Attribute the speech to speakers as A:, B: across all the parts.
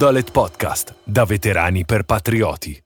A: Dolet Podcast, da veterani per patrioti.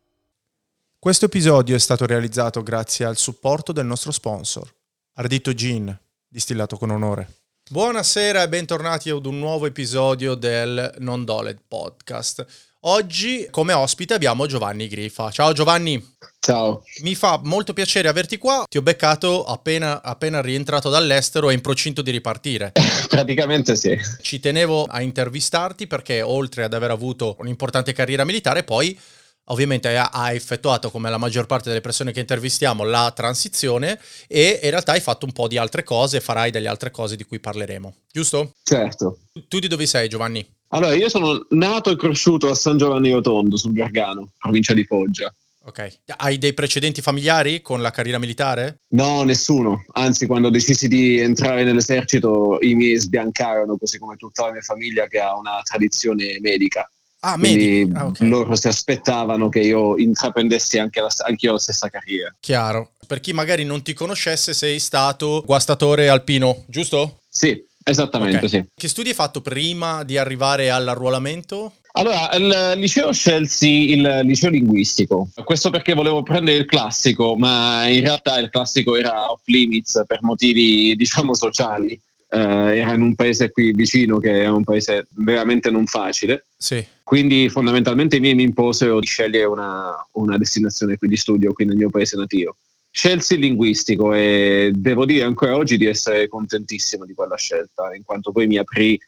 B: Questo episodio è stato realizzato grazie al supporto del nostro sponsor, Ardito Gin, distillato con onore. Buonasera e bentornati ad un nuovo episodio del Non Dolet Podcast. Oggi come ospite abbiamo Giovanni Grifa. Ciao Giovanni.
C: Ciao.
B: Mi fa molto piacere averti qua. Ti ho beccato appena, appena rientrato dall'estero e in procinto di ripartire.
C: Praticamente sì.
B: Ci tenevo a intervistarti perché oltre ad aver avuto un'importante carriera militare, poi ovviamente ha effettuato come la maggior parte delle persone che intervistiamo la transizione e in realtà hai fatto un po' di altre cose, farai delle altre cose di cui parleremo, giusto?
C: Certo.
B: Tu di dove sei Giovanni?
C: Allora, io sono nato e cresciuto a San Giovanni Rotondo, sul Gargano, provincia di Foggia.
B: Ok. Hai dei precedenti familiari con la carriera militare?
C: No, nessuno. Anzi, quando decisi di entrare nell'esercito, i miei sbiancarono, così come tutta la mia famiglia che ha una tradizione medica.
B: Ah,
C: Quindi.
B: Ah, ok.
C: loro si aspettavano che io intraprendessi anche, la, anche io la stessa carriera.
B: Chiaro. Per chi magari non ti conoscesse, sei stato guastatore alpino, giusto?
C: Sì, esattamente,
B: Ok.
C: sì.
B: Che studi hai fatto prima di arrivare all'arruolamento?
C: Allora, al liceo scelsi il liceo linguistico, questo perché volevo prendere il classico, ma in realtà il classico era off limits per motivi, diciamo, sociali. Eh, era in un paese qui vicino che è un paese veramente non facile,
B: Sì.
C: quindi fondamentalmente i miei mi imposero di scegliere una, una destinazione qui di studio, qui nel mio paese natio. Scelsi il linguistico e devo dire ancora oggi di essere contentissimo di quella scelta, in quanto poi mi aprì,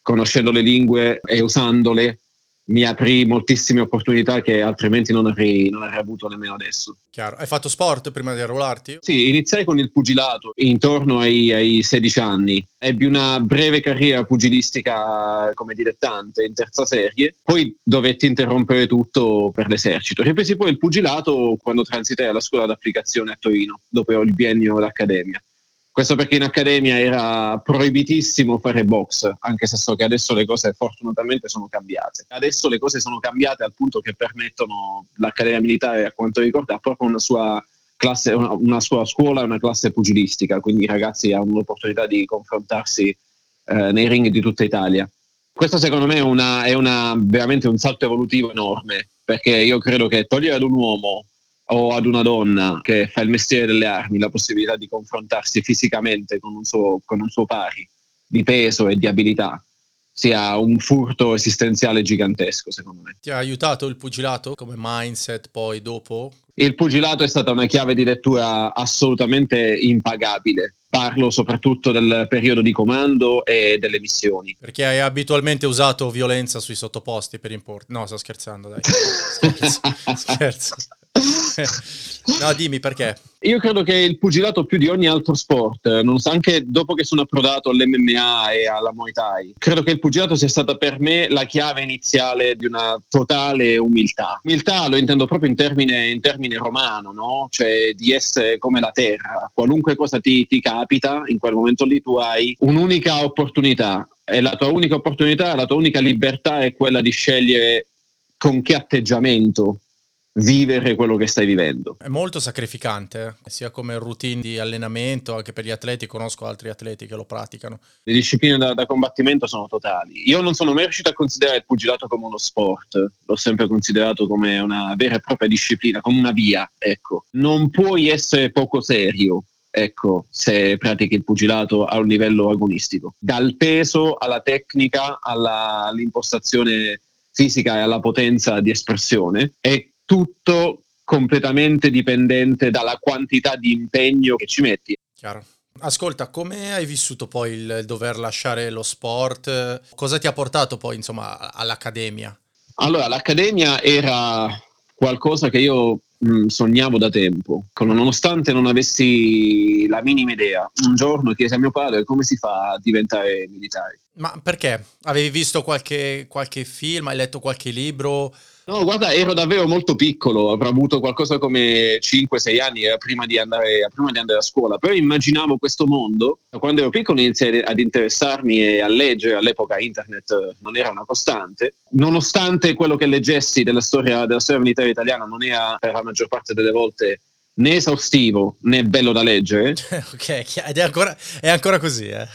C: conoscendo le lingue e usandole, mi aprì moltissime opportunità che altrimenti non avrei, non avrei avuto nemmeno adesso.
B: Chiaro. Hai fatto sport prima di arruolarti?
C: Sì, iniziai con il pugilato intorno ai, ai 16 anni. Ebbi una breve carriera pugilistica come dilettante in terza serie, poi dovetti interrompere tutto per l'esercito. Ripresi poi il pugilato quando transitai alla scuola d'applicazione a Torino, dopo il biennio d'accademia. Questo perché in accademia era proibitissimo fare box, anche se so che adesso le cose fortunatamente sono cambiate. Adesso le cose sono cambiate al punto che permettono l'Accademia Militare, a quanto ricordo, ha proprio una sua classe, una, una sua scuola e una classe pugilistica, quindi i ragazzi hanno l'opportunità di confrontarsi eh, nei ring di tutta Italia. Questo secondo me è, una, è una- veramente un salto evolutivo enorme, perché io credo che togliere ad un uomo o ad una donna che fa il mestiere delle armi la possibilità di confrontarsi fisicamente con un suo, con un suo pari di peso e di abilità sia un furto esistenziale gigantesco, secondo me.
B: Ti ha aiutato il pugilato come mindset poi dopo?
C: Il pugilato è stata una chiave di lettura assolutamente impagabile. Parlo soprattutto del periodo di comando e delle missioni.
B: Perché hai abitualmente usato violenza sui sottoposti per importi? No, sto scherzando, dai. Scherzo. Scherzo. no, dimmi perché.
C: Io credo che il pugilato più di ogni altro sport, eh, non so, anche dopo che sono approdato all'MMA e alla Muay Thai, credo che il pugilato sia stata per me la chiave iniziale di una totale umiltà. Umiltà lo intendo proprio in termine, in termine romano, no? Cioè di essere come la terra. Qualunque cosa ti, ti capita, in quel momento lì tu hai un'unica opportunità. E la tua unica opportunità, la tua unica libertà è quella di scegliere con che atteggiamento vivere quello che stai vivendo.
B: È molto sacrificante, eh, sia come routine di allenamento, anche per gli atleti, conosco altri atleti che lo praticano.
C: Le discipline da, da combattimento sono totali. Io non sono mai riuscito a considerare il pugilato come uno sport, l'ho sempre considerato come una vera e propria disciplina, come una via, ecco. Non puoi essere poco serio, ecco, se pratichi il pugilato a un livello agonistico. Dal peso alla tecnica, alla- all'impostazione fisica e alla potenza di espressione, è tutto completamente dipendente dalla quantità di impegno che ci metti.
B: Chiaro. Ascolta, come hai vissuto poi il, dover lasciare lo sport? Cosa ti ha portato poi, insomma, all'accademia?
C: Allora, l'accademia era qualcosa che io mh, sognavo da tempo, nonostante non avessi la minima idea. Un giorno chiesi a mio padre come si fa a diventare militare.
B: Ma perché? Avevi visto qualche, qualche film, hai letto qualche libro?
C: No, guarda, ero davvero molto piccolo, avrò avuto qualcosa come 5-6 anni prima di, andare, prima di andare a scuola, però immaginavo questo mondo. Quando ero piccolo iniziai ad interessarmi e a leggere, all'epoca internet non era una costante, nonostante quello che leggessi della storia, della storia militare italiana non era per la maggior parte delle volte né esaustivo né bello da leggere,
B: ok, è ancora, è ancora così, eh.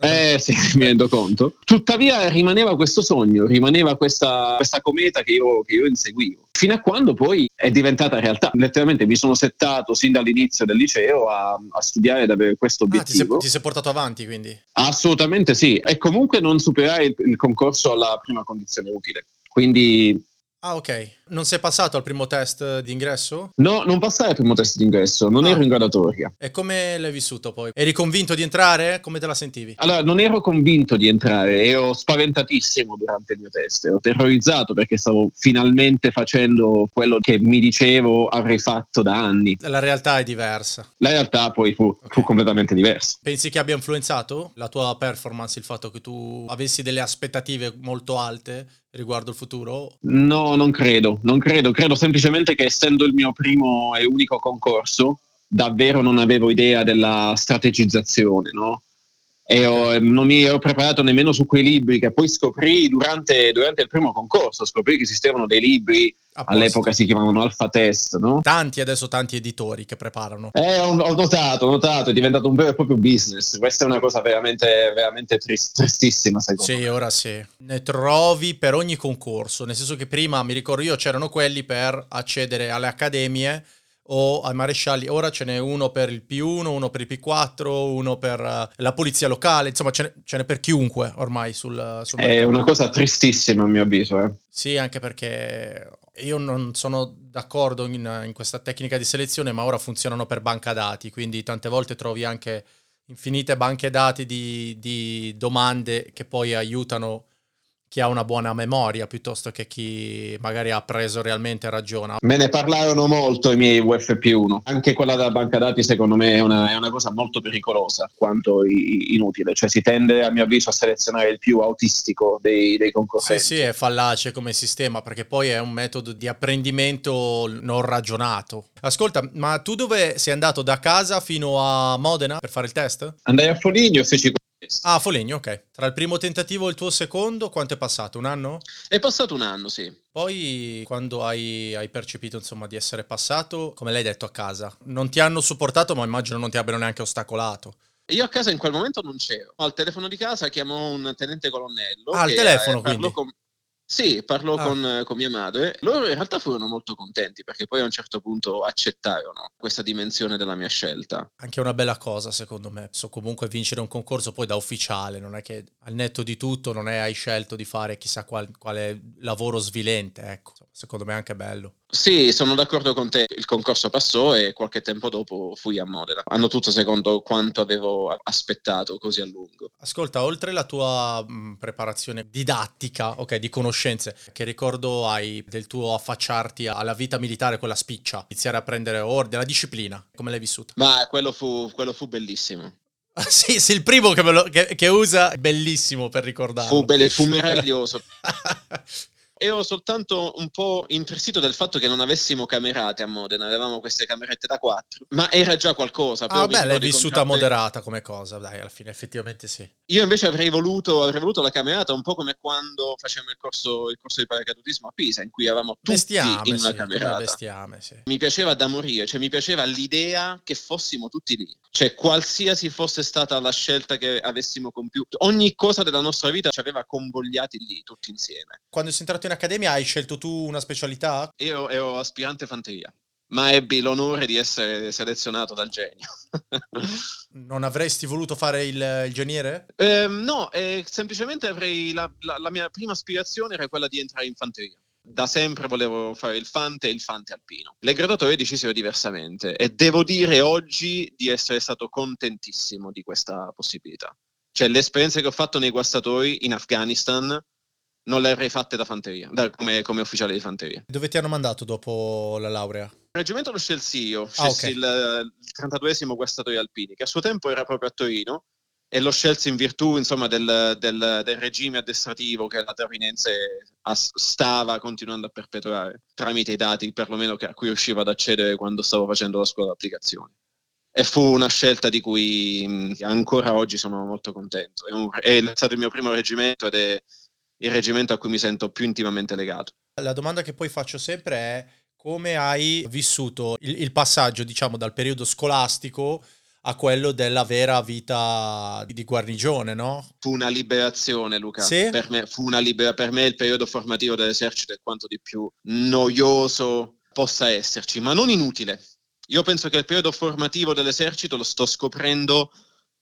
C: Eh sì, mi rendo conto. Tuttavia rimaneva questo sogno, rimaneva questa, questa cometa che io, che io inseguivo. Fino a quando poi è diventata realtà. Letteralmente mi sono settato sin dall'inizio del liceo a, a studiare ad avere questo obiettivo.
B: Ah, ti, sei, ti sei portato avanti quindi?
C: Assolutamente sì. E comunque non superare il, il concorso alla prima condizione utile. Quindi
B: Ah, ok. Non sei passato al primo test d'ingresso?
C: No, non passai al primo test d'ingresso, non ah. ero in graduatoria.
B: E come l'hai vissuto poi? Eri convinto di entrare? Come te la sentivi?
C: Allora, non ero convinto di entrare, ero spaventatissimo durante il mio test, ero terrorizzato perché stavo finalmente facendo quello che mi dicevo avrei fatto da anni.
B: La realtà è diversa.
C: La realtà poi fu, okay. fu completamente diversa.
B: Pensi che abbia influenzato la tua performance il fatto che tu avessi delle aspettative molto alte riguardo il futuro?
C: No, non credo, non credo. Credo semplicemente che essendo il mio primo e unico concorso, davvero non avevo idea della strategizzazione, no? E ho, non mi ero preparato nemmeno su quei libri che poi scoprì durante, durante il primo concorso, scoprì che esistevano dei libri all'epoca si chiamavano alfa test, no?
B: Tanti adesso, tanti editori che preparano.
C: Eh, ho, ho, notato, ho notato, è diventato un vero e proprio business. Questa è una cosa veramente, veramente trist, tristissima, secondo
B: sì,
C: me.
B: ora sì. Ne trovi per ogni concorso, nel senso che prima, mi ricordo io, c'erano quelli per accedere alle accademie o ai marescialli. Ora ce n'è uno per il P1, uno per il P4, uno per uh, la polizia locale, insomma ce n'è, ce n'è per chiunque ormai sul, sul
C: È una cosa tristissima a mio avviso. Eh.
B: Sì, anche perché io non sono d'accordo in, in, questa tecnica di selezione, ma ora funzionano per banca dati, quindi tante volte trovi anche infinite banche dati di, di domande che poi aiutano chi ha una buona memoria piuttosto che chi magari ha preso realmente ragione.
C: Me ne parlarono molto i miei UFP1, anche quella della banca dati secondo me è una, è una cosa molto pericolosa quanto i, inutile, cioè si tende a mio avviso a selezionare il più autistico dei, dei concorrenti.
B: Sì sì è fallace come sistema perché poi è un metodo di apprendimento non ragionato. Ascolta, ma tu dove sei andato da casa fino a Modena per fare il test?
C: Andai a Foligno feci
B: Ah, Foligno, ok. Tra il primo tentativo e il tuo secondo, quanto è passato? Un anno?
C: È passato un anno, sì.
B: Poi, quando hai, hai, percepito, insomma, di essere passato, come l'hai detto a casa? Non ti hanno supportato, ma immagino non ti abbiano neanche ostacolato.
C: Io a casa in quel momento non c'ero. Al telefono di casa chiamò un tenente colonnello.
B: Ah, al telefono, quindi? Con...
C: Sì, parlò ah. con, con, mia madre. Loro in realtà furono molto contenti perché poi a un certo punto accettarono questa dimensione della mia scelta.
B: Anche una bella cosa, secondo me. So comunque vincere un concorso poi da ufficiale, non è che al netto di tutto non è hai scelto di fare chissà qual, quale lavoro svilente, ecco. Secondo me è anche bello.
C: Sì, sono d'accordo con te. Il concorso passò e qualche tempo dopo fui a Modena. Hanno tutto secondo quanto avevo aspettato così a lungo.
B: Ascolta, oltre la tua mh, preparazione didattica, ok, di conoscenze, che ricordo hai del tuo affacciarti alla vita militare, quella spiccia, iniziare a prendere ordine, la disciplina, come l'hai vissuta?
C: Ma quello fu, quello fu bellissimo.
B: sì, sì, il primo che, lo, che, che usa, bellissimo per ricordare.
C: Fu, be- fu meraviglioso. Ero soltanto un po' intristito del fatto che non avessimo camerate a Modena, avevamo queste camerette da quattro, ma era già qualcosa.
B: Ah, beh, l'hai vissuta moderata come cosa, dai, alla fine effettivamente sì.
C: Io invece avrei voluto, avrei voluto la camerata un po' come quando facevamo il corso, il corso di paracadutismo a Pisa, in cui eravamo tutti
B: bestiame,
C: in una
B: sì,
C: camerata.
B: Bestiame, sì.
C: Mi piaceva da morire, cioè mi piaceva l'idea che fossimo tutti lì. Cioè, qualsiasi fosse stata la scelta che avessimo compiuto, ogni cosa della nostra vita ci aveva convogliati lì, tutti insieme.
B: Quando sei entrato in accademia hai scelto tu una specialità?
C: Io ero aspirante fanteria, ma ebbi l'onore di essere selezionato dal genio.
B: non avresti voluto fare il, il geniere?
C: Eh, no, eh, semplicemente avrei la, la, la mia prima aspirazione era quella di entrare in fanteria da sempre volevo fare il fante e il fante alpino. Le graduatorie decisero diversamente e devo dire oggi di essere stato contentissimo di questa possibilità. Cioè le esperienze che ho fatto nei guastatori in Afghanistan non le avrei fatte da fanteria, da, come, come, ufficiale di fanteria.
B: Dove ti hanno mandato dopo la laurea?
C: Il reggimento lo scelsi io, scelsi ah, okay. il, il 32esimo guastatori alpini, che a suo tempo era proprio a Torino e lo scelsi in virtù insomma, del, del, del, regime addestrativo che la Torinense stava continuando a perpetuare tramite i dati perlomeno a cui riuscivo ad accedere quando stavo facendo la scuola d'applicazione. E fu una scelta di cui ancora oggi sono molto contento. È, un, è stato il mio primo reggimento ed è il reggimento a cui mi sento più intimamente legato.
B: La domanda che poi faccio sempre è come hai vissuto il, il passaggio, diciamo, dal periodo scolastico a quello della vera vita di guarnigione, no?
C: Fu una liberazione, Luca.
B: Sì?
C: Per me, fu una libera- per me il periodo formativo dell'esercito è quanto di più noioso possa esserci, ma non inutile. Io penso che il periodo formativo dell'esercito lo sto scoprendo,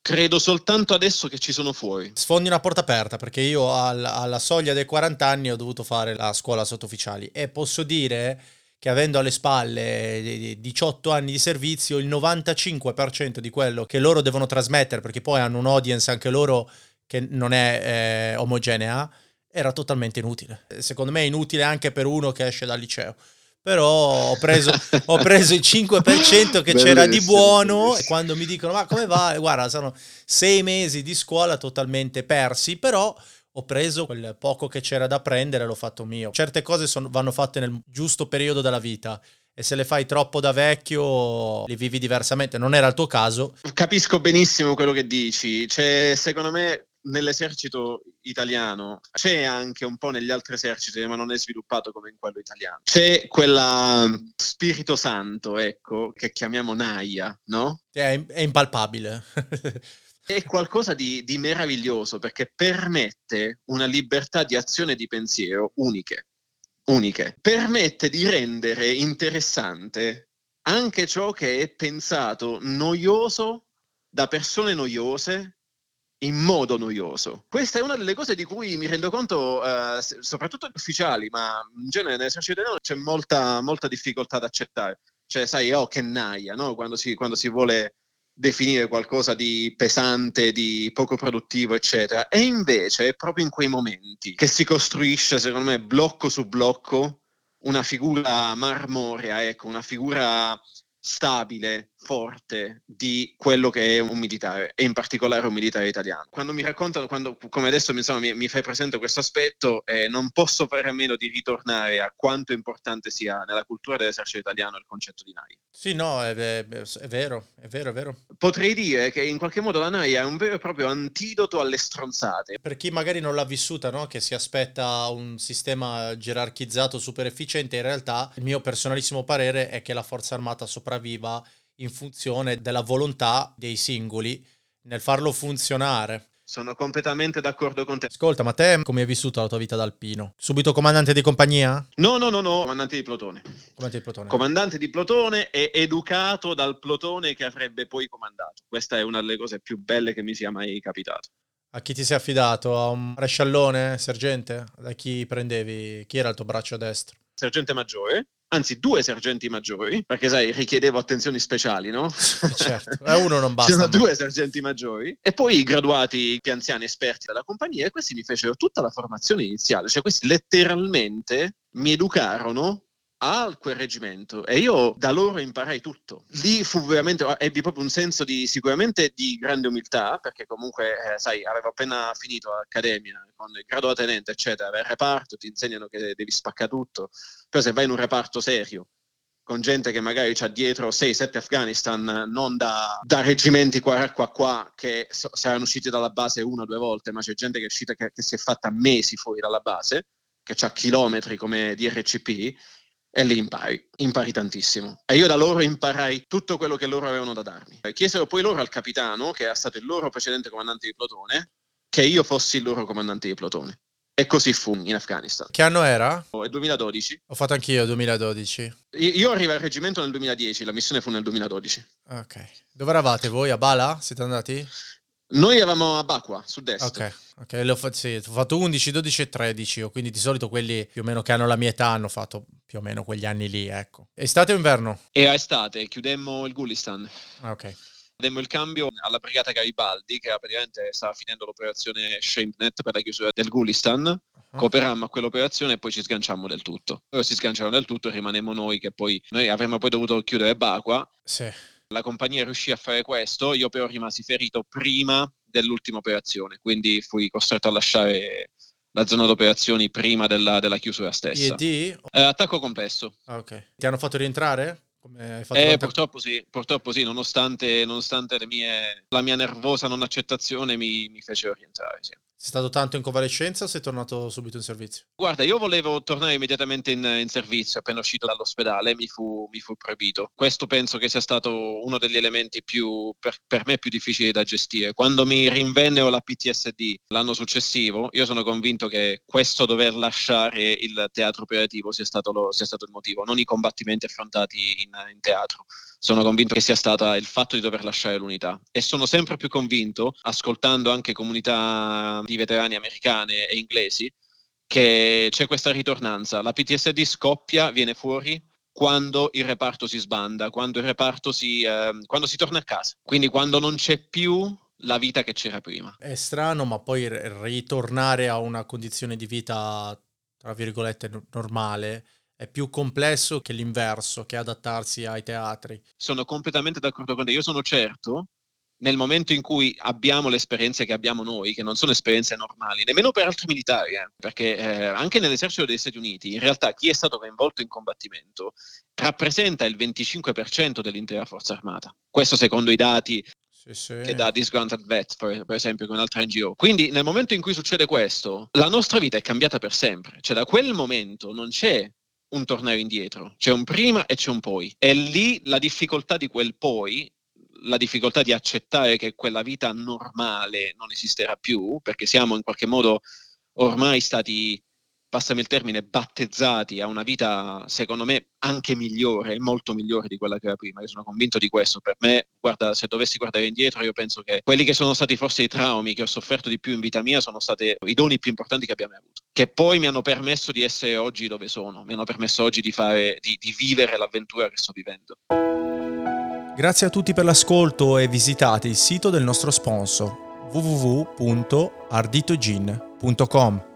C: credo soltanto adesso che ci sono fuori.
B: Sfondi una porta aperta perché io al- alla soglia dei 40 anni ho dovuto fare la scuola sottufficiali e posso dire che avendo alle spalle di- di 18 anni di servizio, il 95% di quello che loro devono trasmettere, perché poi hanno un audience anche loro che non è eh, omogenea, era totalmente inutile. Secondo me è inutile anche per uno che esce dal liceo. Però ho preso, ho preso il 5% che c'era di
C: Bellissimo,
B: buono e
C: bellissimo.
B: quando mi dicono ma come va? Guarda, sono sei mesi di scuola totalmente persi, però ho preso quel poco che c'era da prendere l'ho fatto mio. Certe cose sono- vanno fatte nel giusto periodo della vita e se le fai troppo da vecchio le vivi diversamente. Non era il tuo caso.
C: Capisco benissimo quello che dici. C'è, secondo me, nell'esercito italiano, c'è anche un po' negli altri eserciti, ma non è sviluppato come in quello italiano. C'è quella spirito santo, ecco, che chiamiamo naia, no?
B: È, è impalpabile.
C: È qualcosa di, di meraviglioso perché permette una libertà di azione e di pensiero uniche, uniche. Permette di rendere interessante anche ciò che è pensato noioso da persone noiose in modo noioso. Questa è una delle cose di cui mi rendo conto, eh, soprattutto gli ufficiali, ma in genere nell'esercito italiano c'è molta, molta difficoltà ad accettare. Cioè, sai, oh, che naia, no? Quando si, quando si vuole definire qualcosa di pesante, di poco produttivo, eccetera. E invece è proprio in quei momenti che si costruisce, secondo me, blocco su blocco, una figura marmorea, ecco, una figura stabile, forte di quello che è un militare e in particolare un militare italiano. Quando mi raccontano, quando, come adesso insomma, mi, mi fai presente questo aspetto, eh, non posso fare a meno di ritornare a quanto importante sia nella cultura dell'esercito italiano il concetto di NAI.
B: sì, no, è, è- è vero, è vero, è vero.
C: Potrei dire che in qualche modo la NAIA è un vero e proprio antidoto alle stronzate.
B: Per chi magari non l'ha vissuta, no? che si aspetta un sistema gerarchizzato super efficiente, in realtà il mio personalissimo parere è che la forza armata sopravviva in funzione della volontà dei singoli nel farlo funzionare.
C: Sono completamente d'accordo con te.
B: Ascolta, ma te come hai vissuto la tua vita d'alpino? Subito comandante di compagnia?
C: No, no, no, no, comandante di plotone.
B: Comandante di plotone.
C: Comandante di plotone e educato dal plotone che avrebbe poi comandato. Questa è una delle cose più belle che mi sia mai capitato.
B: A chi ti sei affidato? A un maresciallone, sergente? Da chi prendevi? Chi era il tuo braccio destro?
C: Sergente maggiore, anzi due sergenti maggiori, perché sai, richiedevo attenzioni speciali, no?
B: certo, eh, uno non basta,
C: C'erano due sergenti maggiori e poi i graduati più anziani esperti della compagnia e questi mi fecero tutta la formazione iniziale, cioè questi letteralmente mi educarono a quel reggimento e io da loro imparai tutto. Lì fu veramente, ebbi proprio un senso di sicuramente di grande umiltà, perché comunque, eh, sai, avevo appena finito l'accademia con il grado da tenente, eccetera, al reparto, ti insegnano che devi spaccare tutto, però se vai in un reparto serio, con gente che magari c'ha dietro 6-7 Afghanistan, non da, da reggimenti qua qua qua che so- saranno usciti dalla base una o due volte, ma c'è gente che è uscita che, che si è fatta mesi fuori dalla base, che ha chilometri come DRCP, e lì impari, impari tantissimo. E io da loro imparai tutto quello che loro avevano da darmi. Chiesero poi loro al capitano, che era stato il loro precedente comandante di plotone, che io fossi il loro comandante di plotone. E così fu in Afghanistan.
B: Che anno era?
C: È 2012.
B: Ho fatto anch'io il 2012.
C: Io io arrivai al reggimento nel 2010, la missione fu nel 2012.
B: Ok. Dove eravate voi? A Bala? Siete andati?
C: Noi eravamo a Bakwa, sud-est.
B: Ok, ok, le ho, fa- sì, ho fatto 11, 12 e 13, o quindi di solito quelli più o meno che hanno la mia età hanno fatto più o meno quegli anni lì, ecco. Estate o inverno?
C: E a estate chiudemmo il Gulistan.
B: Ah, ok.
C: Demmo il cambio alla brigata Garibaldi, che era praticamente stava finendo l'operazione Shrimpnet per la chiusura del Gulistan.
B: Ah.
C: Cooperammo a quell'operazione e poi ci sganciammo del tutto. Loro si sganciarono del tutto e rimanemmo noi che poi noi avremmo poi dovuto chiudere Bakwa.
B: Sì.
C: La compagnia riuscì a fare questo, io però rimasi ferito prima dell'ultima operazione, quindi fui costretto a lasciare la zona d'operazioni prima della, della chiusura stessa.
B: IED?
C: Eh, attacco complesso.
B: Ah, ok. Ti hanno fatto rientrare?
C: Eh,
B: tanta-
C: purtroppo sì, purtroppo sì, nonostante, nonostante le mie- la mia nervosa non accettazione mi, mi fecero rientrare. Sì.
B: Sei stato tanto in convalescenza o sei tornato subito in servizio?
C: Guarda, io volevo tornare immediatamente in, in servizio appena uscito dall'ospedale, mi fu, mi fu, proibito. Questo penso che sia stato uno degli elementi più, per, per, me più difficili da gestire. Quando mi rinvennero la PTSD l'anno successivo, io sono convinto che questo dover lasciare il teatro operativo sia stato, lo, sia stato il motivo, non i combattimenti affrontati in, in teatro sono convinto che sia stata il fatto di dover lasciare l'unità e sono sempre più convinto, ascoltando anche comunità di veterani americane e inglesi, che c'è questa ritornanza. La PTSD scoppia, viene fuori quando il reparto si sbanda, quando il reparto si, eh, quando si torna a casa. Quindi quando non c'è più la vita che c'era prima.
B: È strano, ma poi ritornare a una condizione di vita, tra virgolette, normale è più complesso che l'inverso, che adattarsi ai teatri.
C: Sono completamente d'accordo con te. Io sono certo, nel momento in cui abbiamo le esperienze che abbiamo noi, che non sono esperienze normali, nemmeno per altri militari, eh, perché eh, anche nell'esercito degli Stati Uniti, in realtà chi è stato coinvolto in combattimento rappresenta il 25% dell'intera forza armata. Questo secondo i dati sì, sì. che dà Disgruntled Vet, per, per, esempio, con un'altra NGO. Quindi nel momento in cui succede questo, la nostra vita è cambiata per sempre. Cioè da quel momento non c'è un torneo indietro, c'è un prima e c'è un poi. E lì la difficoltà di quel poi, la difficoltà di accettare che quella vita normale non esisterà più, perché siamo in qualche modo ormai stati passami il termine, battezzati a una vita, secondo me, anche migliore, molto migliore di quella che era prima. Io sono convinto di questo. Per me, guarda, se dovessi guardare indietro, io penso che quelli che sono stati forse i traumi che ho sofferto di più in vita mia sono stati i doni più importanti che abbiamo avuto, che poi mi hanno permesso di essere oggi dove sono, mi hanno permesso oggi di, fare, di, di vivere l'avventura che sto vivendo.
B: Grazie a tutti per l'ascolto e visitate il sito del nostro sponsor www.arditogin.com.